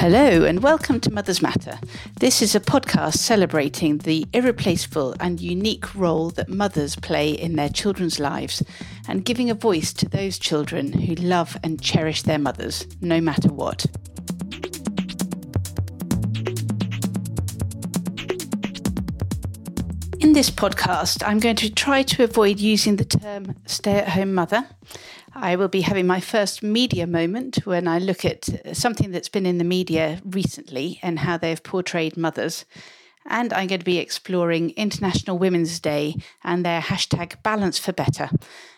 Hello, and welcome to Mothers Matter. This is a podcast celebrating the irreplaceable and unique role that mothers play in their children's lives and giving a voice to those children who love and cherish their mothers, no matter what. In this podcast, I'm going to try to avoid using the term stay at home mother I will be having my first media moment when I look at something that's been in the media recently and how they've portrayed mothers. And I'm going to be exploring International Women's Day and their hashtag balance for better.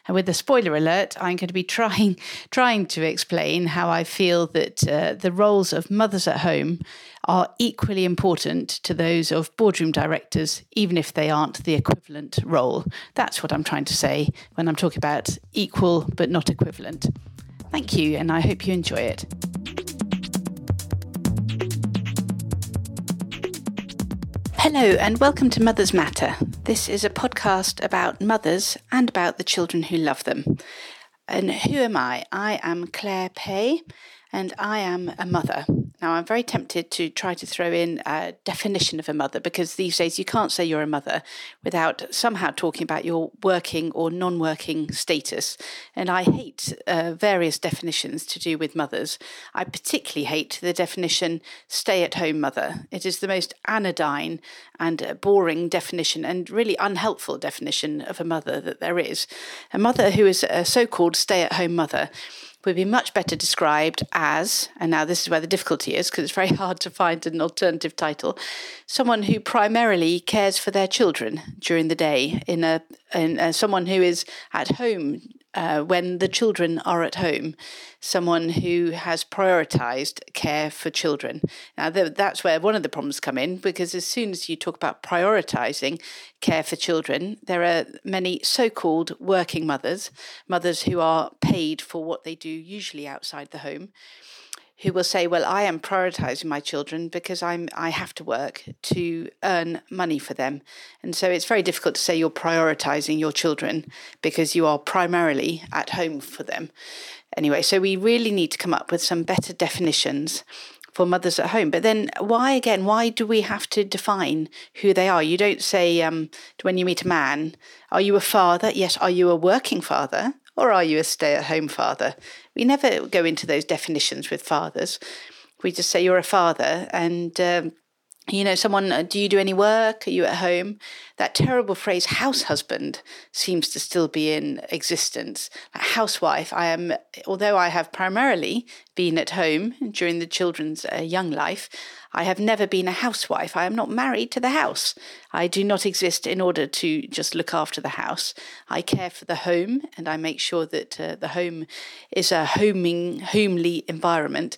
And with a spoiler alert, I'm going to be trying trying to explain how I feel that uh, the roles of mothers at home are equally important to those of boardroom directors, even if they aren't the equivalent role. That's what I'm trying to say when I'm talking about equal but not equivalent. Thank you, and I hope you enjoy it. Hello, and welcome to Mothers Matter. This is a podcast about mothers and about the children who love them. And who am I? I am Claire Pay, and I am a mother. Now, I'm very tempted to try to throw in a definition of a mother because these days you can't say you're a mother without somehow talking about your working or non working status. And I hate uh, various definitions to do with mothers. I particularly hate the definition stay at home mother. It is the most anodyne and boring definition and really unhelpful definition of a mother that there is. A mother who is a so called stay at home mother would be much better described as, and now this is where the difficulty is because it's very hard to find an alternative title, someone who primarily cares for their children during the day, in a, in a someone who is at home uh, when the children are at home, someone who has prioritized care for children. Now, that's where one of the problems come in because as soon as you talk about prioritizing care for children, there are many so called working mothers, mothers who are paid for what they do, usually outside the home who will say, "Well, I am prioritizing my children because I'm I have to work to earn money for them." And so it's very difficult to say you're prioritizing your children because you are primarily at home for them. Anyway, so we really need to come up with some better definitions for mothers at home. But then why again, why do we have to define who they are? You don't say um, when you meet a man, are you a father? Yes, are you a working father? Or are you a stay at home father? We never go into those definitions with fathers. We just say you're a father and. Um, you know, someone, uh, do you do any work? Are you at home? That terrible phrase, house husband, seems to still be in existence. housewife, I am, although I have primarily been at home during the children's uh, young life, I have never been a housewife. I am not married to the house. I do not exist in order to just look after the house. I care for the home and I make sure that uh, the home is a homing, homely environment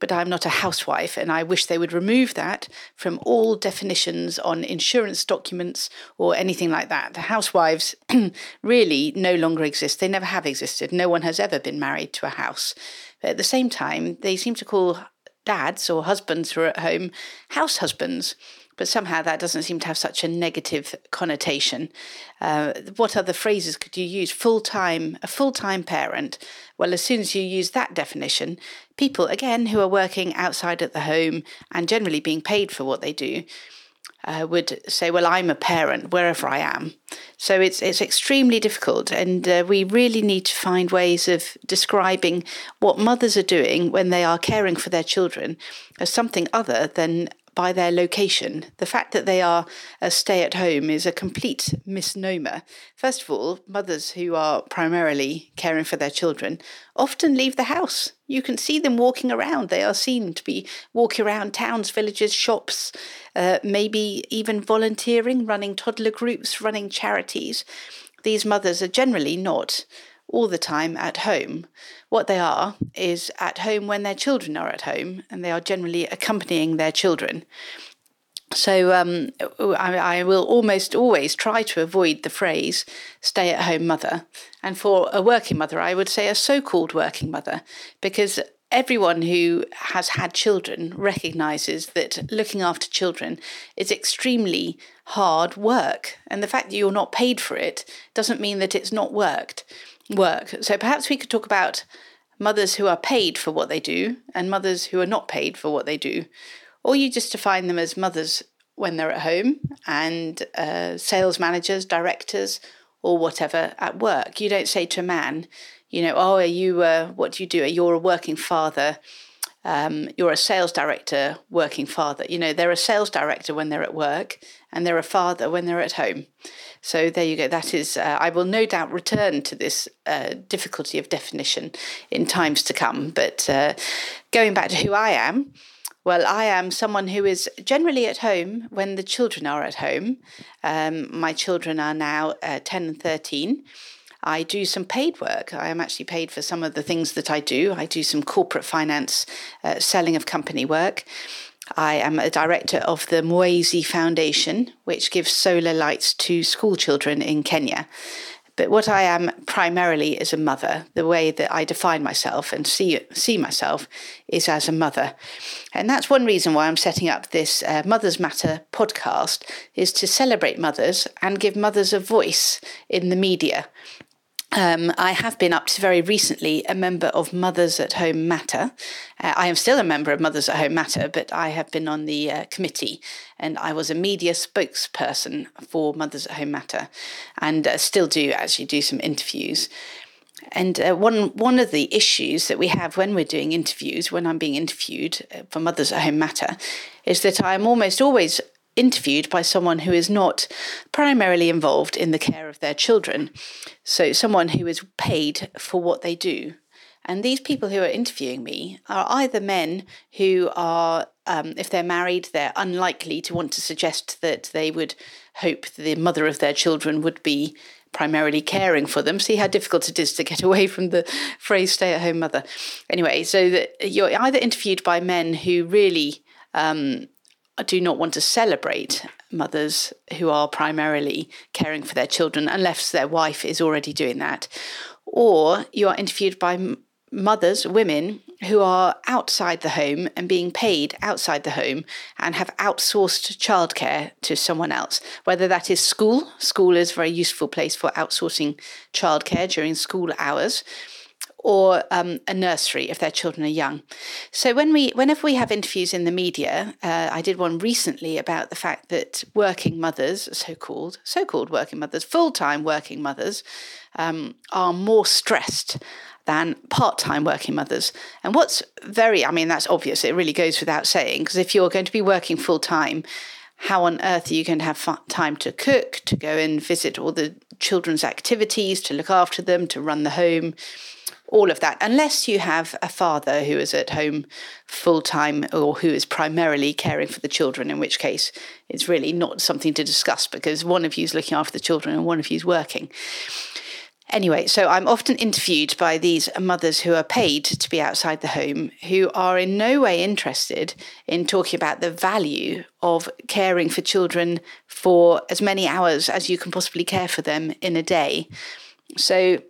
but I'm not a housewife, and I wish they would remove that from all definitions on insurance documents or anything like that. The housewives really no longer exist. They never have existed. No one has ever been married to a house. But at the same time, they seem to call dads or husbands who are at home house husbands. But somehow that doesn't seem to have such a negative connotation. Uh, what other phrases could you use? Full time, a full time parent. Well, as soon as you use that definition, people, again, who are working outside at the home and generally being paid for what they do, uh, would say, "Well, I'm a parent wherever I am." So it's it's extremely difficult, and uh, we really need to find ways of describing what mothers are doing when they are caring for their children as something other than by their location. The fact that they are a stay at home is a complete misnomer. First of all, mothers who are primarily caring for their children often leave the house. You can see them walking around. They are seen to be walking around towns, villages, shops, uh, maybe even volunteering, running toddler groups, running charities. These mothers are generally not all the time at home. What they are is at home when their children are at home, and they are generally accompanying their children. So um, I, I, will almost always try to avoid the phrase stay at home mother. And for a working mother, I would say a so called working mother, because everyone who has had children recognizes that looking after children is extremely hard work. And the fact that you're not paid for it doesn't mean that it's not worked work. So perhaps we could talk about mothers who are paid for what they do and mothers who are not paid for what they do. Or you just define them as mothers when they're at home and uh, sales managers, directors, or whatever at work. You don't say to a man, you know, oh, are you, uh, what do you do? You're a working father. Um, you're a sales director, working father. You know, they're a sales director when they're at work and they're a father when they're at home. So there you go. That is, uh, I will no doubt return to this uh, difficulty of definition in times to come. But uh, going back to who I am, well, I am someone who is generally at home when the children are at home. Um, my children are now uh, 10 and 13. I do some paid work. I am actually paid for some of the things that I do. I do some corporate finance, uh, selling of company work. I am a director of the Mwezi Foundation, which gives solar lights to school children in Kenya. But what I am primarily is a mother. The way that I define myself and see see myself is as a mother, and that's one reason why I'm setting up this uh, Mothers Matter podcast is to celebrate mothers and give mothers a voice in the media. Um, I have been up to very recently a member of Mothers at Home Matter. Uh, I am still a member of Mothers at Home Matter, but I have been on the uh, committee and I was a media spokesperson for Mothers at Home Matter and uh, still do actually do some interviews. And uh, one one of the issues that we have when we're doing interviews, when I'm being interviewed uh, for Mothers at Home Matter, is that I'm almost always interviewed by someone who is not primarily involved in the care of their children. So, someone who is paid for what they do. And these people who are interviewing me are either men who are, um, if they're married, they're unlikely to want to suggest that they would hope the mother of their children would be primarily caring for them. See how difficult it is to get away from the phrase stay at home mother. Anyway, so that you're either interviewed by men who really um, do not want to celebrate mothers who are primarily caring for their children unless their wife is already doing that. Or you are interviewed by mothers, women who are outside the home and being paid outside the home and have outsourced childcare to someone else, whether that is school. School is a very useful place for outsourcing childcare during school hours or um, a nursery if their children are young. So when we, whenever we have interviews in the media, uh, I did one recently about the fact that working mothers, so-called, so-called working mothers, full-time working mothers, um, are more stressed than part time working mothers. And what's very, I mean, that's obvious, it really goes without saying, because if you're going to be working full time, how on earth are you going to have time to cook, to go and visit all the children's activities, to look after them, to run the home? All of that, unless you have a father who is at home full time or who is primarily caring for the children, in which case it's really not something to discuss because one of you is looking after the children and one of you is working. Anyway, so I'm often interviewed by these mothers who are paid to be outside the home who are in no way interested in talking about the value of caring for children for as many hours as you can possibly care for them in a day. So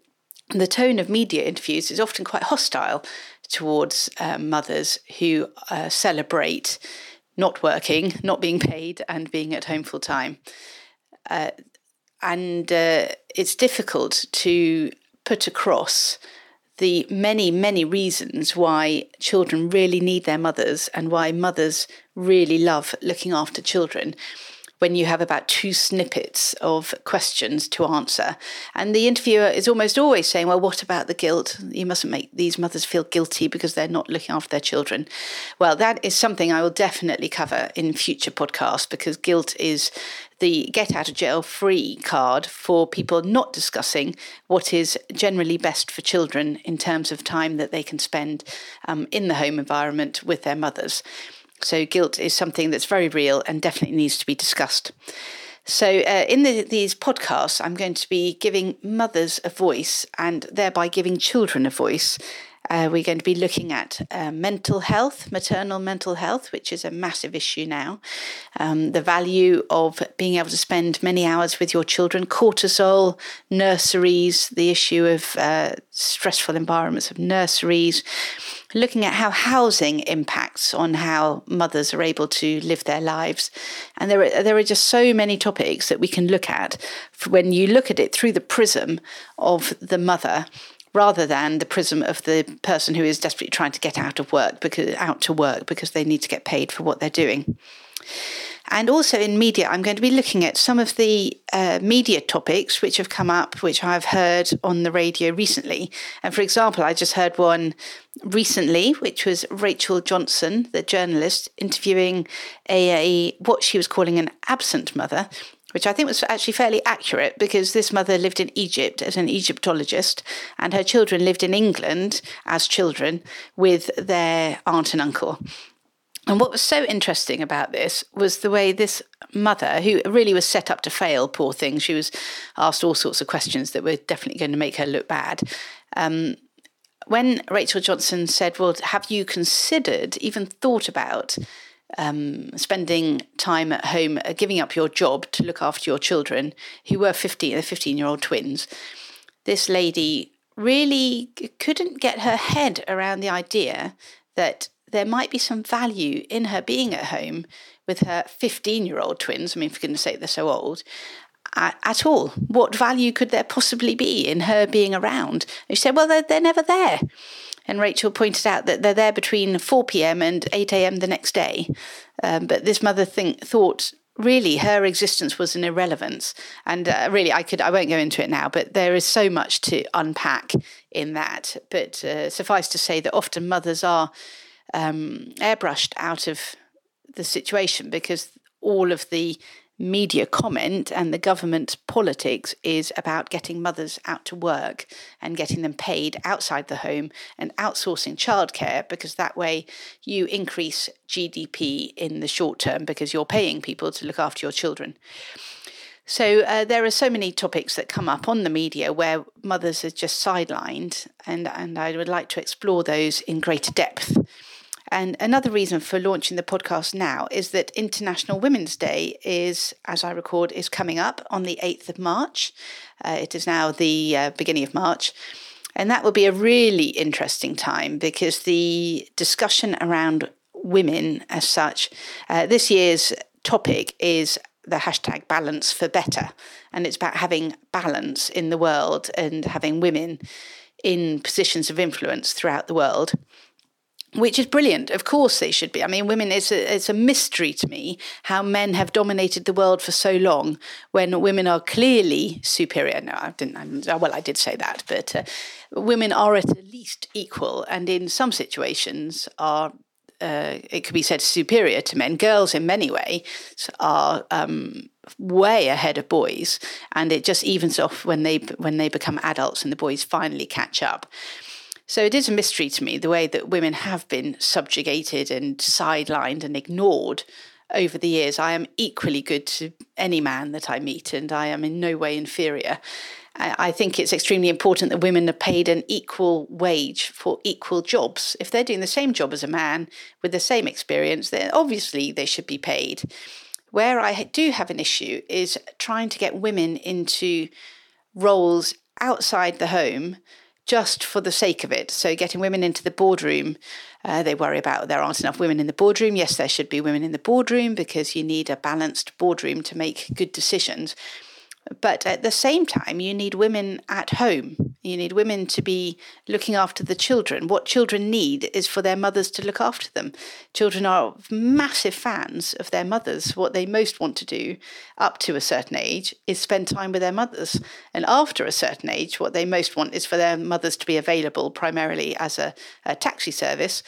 the tone of media interviews is often quite hostile towards uh, mothers who uh, celebrate not working, not being paid, and being at home full time. Uh, and uh, it's difficult to put across the many, many reasons why children really need their mothers and why mothers really love looking after children when you have about two snippets of questions to answer. And the interviewer is almost always saying, Well, what about the guilt? You mustn't make these mothers feel guilty because they're not looking after their children. Well, that is something I will definitely cover in future podcasts because guilt is the get out of jail free card for people not discussing what is generally best for children in terms of time that they can spend um, in the home environment with their mothers. So, guilt is something that's very real and definitely needs to be discussed. So, uh, in the, these podcasts, I'm going to be giving mothers a voice and thereby giving children a voice. Uh, we're going to be looking at uh, mental health, maternal mental health, which is a massive issue now. Um, the value of being able to spend many hours with your children, cortisol, nurseries, the issue of uh, stressful environments of nurseries looking at how housing impacts on how mothers are able to live their lives. And there are, there are just so many topics that we can look at when you look at it through the prism of the mother rather than the prism of the person who is desperately trying to get out of work because out to work because they need to get paid for what they're doing. And also in media, I'm going to be looking at some of the uh, media topics which have come up, which I've heard on the radio recently. And for example, I just heard one recently, which was Rachel Johnson, the journalist, interviewing a, a what she was calling an absent mother, which I think was actually fairly accurate because this mother lived in Egypt as an Egyptologist, and her children lived in England as children with their aunt and uncle. And what was so interesting about this was the way this mother, who really was set up to fail, poor thing, she was asked all sorts of questions that were definitely going to make her look bad. Um, when Rachel Johnson said, Well, have you considered, even thought about um, spending time at home, uh, giving up your job to look after your children, who were 15, the 15 year old twins? This lady really couldn't get her head around the idea that there might be some value in her being at home with her 15 year old twins. I mean, for goodness sake, they're so old. At, all. What value could there possibly be in her being around? And she said, Well, they're, they're never there. And Rachel pointed out that they're there between 4 p.m. and 8 a.m. the next day. Um, but this mother think, thought really her existence was an irrelevance and uh, really i could i won't go into it now but there is so much to unpack in that but uh, suffice to say that often mothers are um, airbrushed out of the situation because all of the media comment and the government politics is about getting mothers out to work and getting them paid outside the home and outsourcing childcare because that way you increase GDP in the short term because you're paying people to look after your children. So uh, there are so many topics that come up on the media where mothers are just sidelined, and, and I would like to explore those in greater depth. And another reason for launching the podcast now is that International Women's Day is, as I record, is coming up on the 8th of March. Uh, it is now the uh, beginning of March. And that will be a really interesting time because the discussion around women as such, uh, this year's topic is the hashtag balance for better. And it's about having balance in the world and having women in positions of influence throughout the world which is brilliant. Of course, they should be. I mean, women, it's a, it's a mystery to me how men have dominated the world for so long when women are clearly superior. No, I didn't, well, I did say that, but uh, women are at least equal and in some situations are. Uh, it could be said superior to men. Girls, in many ways, are um, way ahead of boys, and it just evens off when they when they become adults and the boys finally catch up. So it is a mystery to me the way that women have been subjugated and sidelined and ignored over the years. I am equally good to any man that I meet, and I am in no way inferior. I think it's extremely important that women are paid an equal wage for equal jobs. If they're doing the same job as a man with the same experience, then obviously they should be paid. Where I do have an issue is trying to get women into roles outside the home just for the sake of it. So, getting women into the boardroom, uh, they worry about there aren't enough women in the boardroom. Yes, there should be women in the boardroom because you need a balanced boardroom to make good decisions. But at the same time, you need women at home. You need women to be looking after the children. What children need is for their mothers to look after them. Children are massive fans of their mothers. What they most want to do up to a certain age is spend time with their mothers. And after a certain age, what they most want is for their mothers to be available primarily as a, a taxi service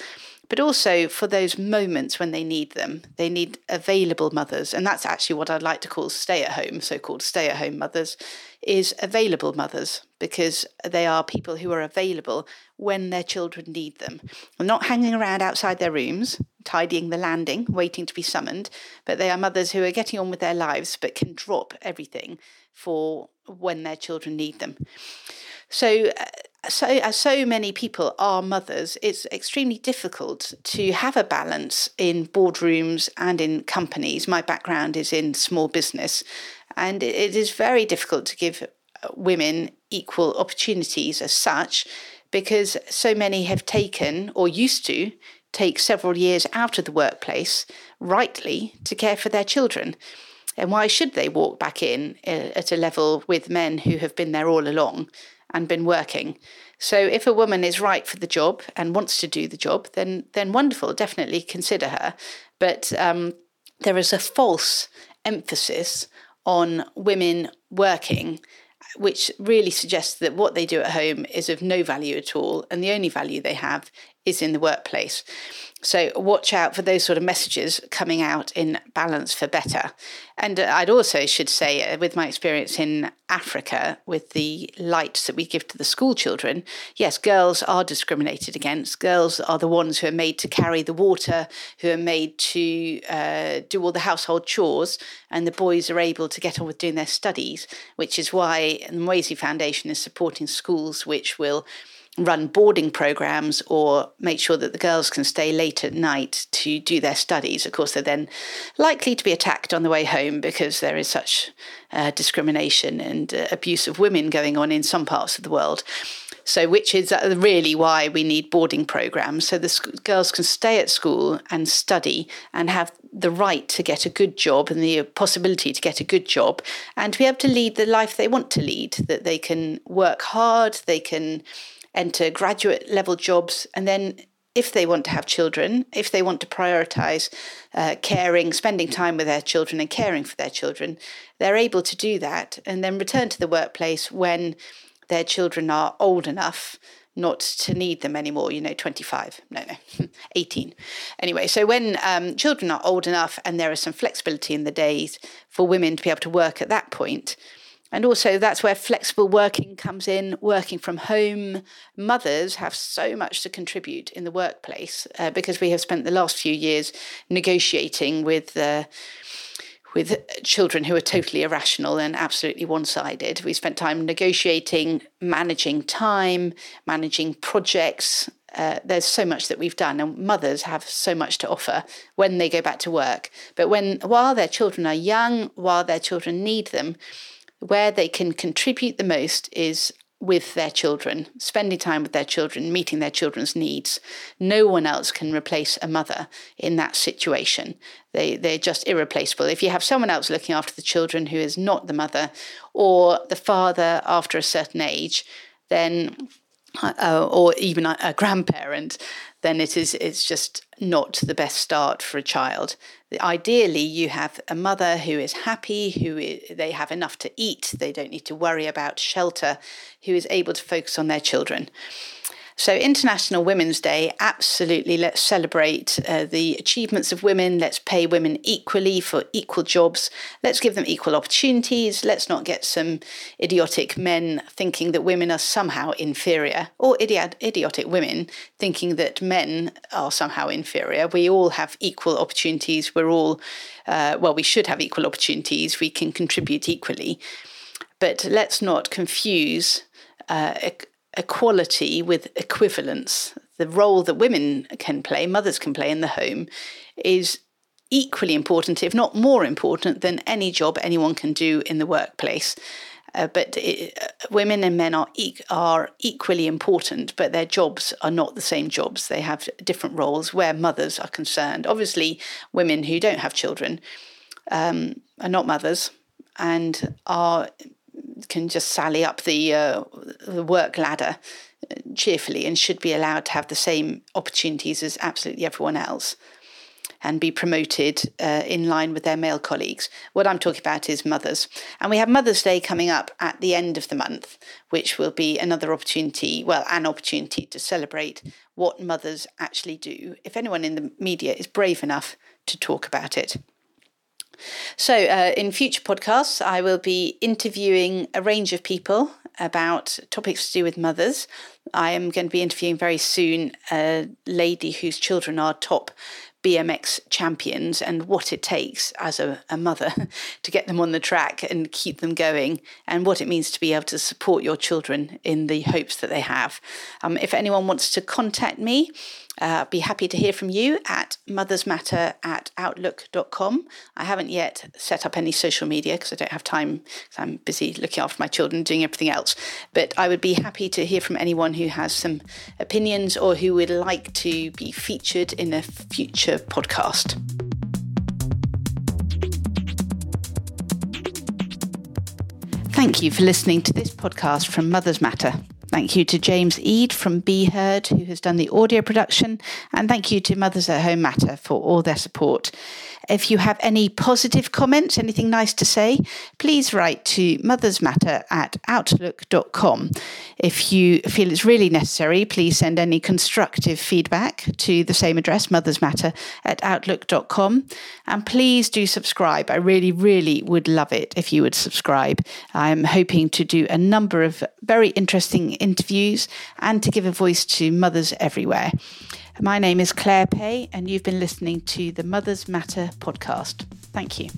but also for those moments when they need them. They need available mothers. And that's actually what I'd like to call stay at home, so called stay at home mothers, is available mothers because they are people who are available when their children need them. Not hanging around outside their rooms, tidying the landing, waiting to be summoned, but they are mothers who are getting on with their lives but can drop everything for when their children need them. So, uh, so as so many people are mothers, it's extremely difficult to have a balance in boardrooms and in companies. My background is in small business, and it is very difficult to give women equal opportunities as such because so many have taken or used to take several years out of the workplace rightly to care for their children. And why should they walk back in uh, at a level with men who have been there all along? and been working. So if a woman is right for the job and wants to do the job, then then wonderful, definitely consider her. But um, there is a false emphasis on women working which really suggests that what they do at home is of no value at all, and the only value they have is in the workplace. So watch out for those sort of messages coming out in Balance for Better. And I'd also should say, uh, with my experience in Africa, with the lights that we give to the school children, yes, girls are discriminated against. Girls are the ones who are made to carry the water, who are made to uh, do all the household chores, and the boys are able to get on with doing their studies, which is why the Mwezi Foundation is supporting schools which will run boarding programs or make sure that the girls can stay late at night to do their studies. Of course, they're then likely to be attacked on the way home because there is such uh, discrimination and uh, abuse of women going on in some parts of the world. So, which is uh, really why we need boarding programs so the sc- girls can stay at school and study and have the right to get a good job and the possibility to get a good job and to be able to lead the life they want to lead, that they can work hard, they can enter graduate level jobs, and then if they want to have children, if they want to prioritize uh, caring, spending time with their children and caring for their children, they're able to do that and then return to the workplace when their children are old enough not to need them anymore, you know, 25, no, no, 18. Anyway, so when um, children are old enough and there is some flexibility in the days for women to be able to work at that point, and also, that's where flexible working comes in, working from home. Mothers have so much to contribute in the workplace uh, because we have spent the last few years negotiating with. Uh, with children who are totally irrational and absolutely one sided. We spent time negotiating, managing time, managing projects. Uh, there's so much that we've done, and mothers have so much to offer when they go back to work. But when while their children are young, while their children need them, where they can contribute the most is with their children, spending time with their children, meeting their children's needs. No one else can replace a mother in that situation. They, they're just irreplaceable. If you have someone else looking after the children who is not the mother or the father after a certain age, then uh, or even a, a, grandparent, then it is it's just not the best start for a child. Ideally, you have a mother who is happy, who is, they have enough to eat, they don't need to worry about shelter, who is able to focus on their children. So, International Women's Day, absolutely, let's celebrate uh, the achievements of women. Let's pay women equally for equal jobs. Let's give them equal opportunities. Let's not get some idiotic men thinking that women are somehow inferior, or idiot, idiotic women thinking that men are somehow inferior. We all have equal opportunities. We're all, uh, well, we should have equal opportunities. We can contribute equally. But let's not confuse uh, equality with equivalence. The role that women can play, mothers can play in the home, is equally important, if not more important, than any job anyone can do in the workplace. Uh, but it, uh, women and men are e- are equally important, but their jobs are not the same jobs. They have different roles where mothers are concerned. Obviously, women who don't have children um, are not mothers and are can just sally up the, uh, the work ladder cheerfully and should be allowed to have the same opportunities as absolutely everyone else and be promoted uh, in line with their male colleagues. What I'm talking about is mothers. And we have Mother's Day coming up at the end of the month, which will be another opportunity, well, an opportunity to celebrate what mothers actually do. If anyone in the media is brave enough to talk about it. So, uh, in future podcasts, I will be interviewing a range of people about topics to do with mothers. I am going to be interviewing very soon a lady whose children are top BMX champions and what it takes as a, a, mother to get them on the track and keep them going, and what it means to be able to support your children in the hopes that they have. Um, if anyone wants to contact me, uh, be happy to hear from you at mothersmatter at outlook.com. I haven't yet set up any social media because I don't have time I'm busy looking after my children, doing everything else. But I would be happy to hear from anyone who has some opinions or who would like to be featured in a future podcast. Thank you for listening to this podcast from Mothers Matter. Thank you to James Ead from Be Heard, who has done the audio production, and thank you to Mothers at Home Matter for all their support. If you have any positive comments, anything nice to say, please write to mothersmatter at outlook.com. If you feel it's really necessary, please send any constructive feedback to the same address, mothersmatter at outlook.com. And please do subscribe. I really, really would love it if you would subscribe. I'm hoping to do a number of very interesting interviews and to give a voice to mothers everywhere. My name is Claire Pay, and you've been listening to the Mothers Matter podcast. Thank you.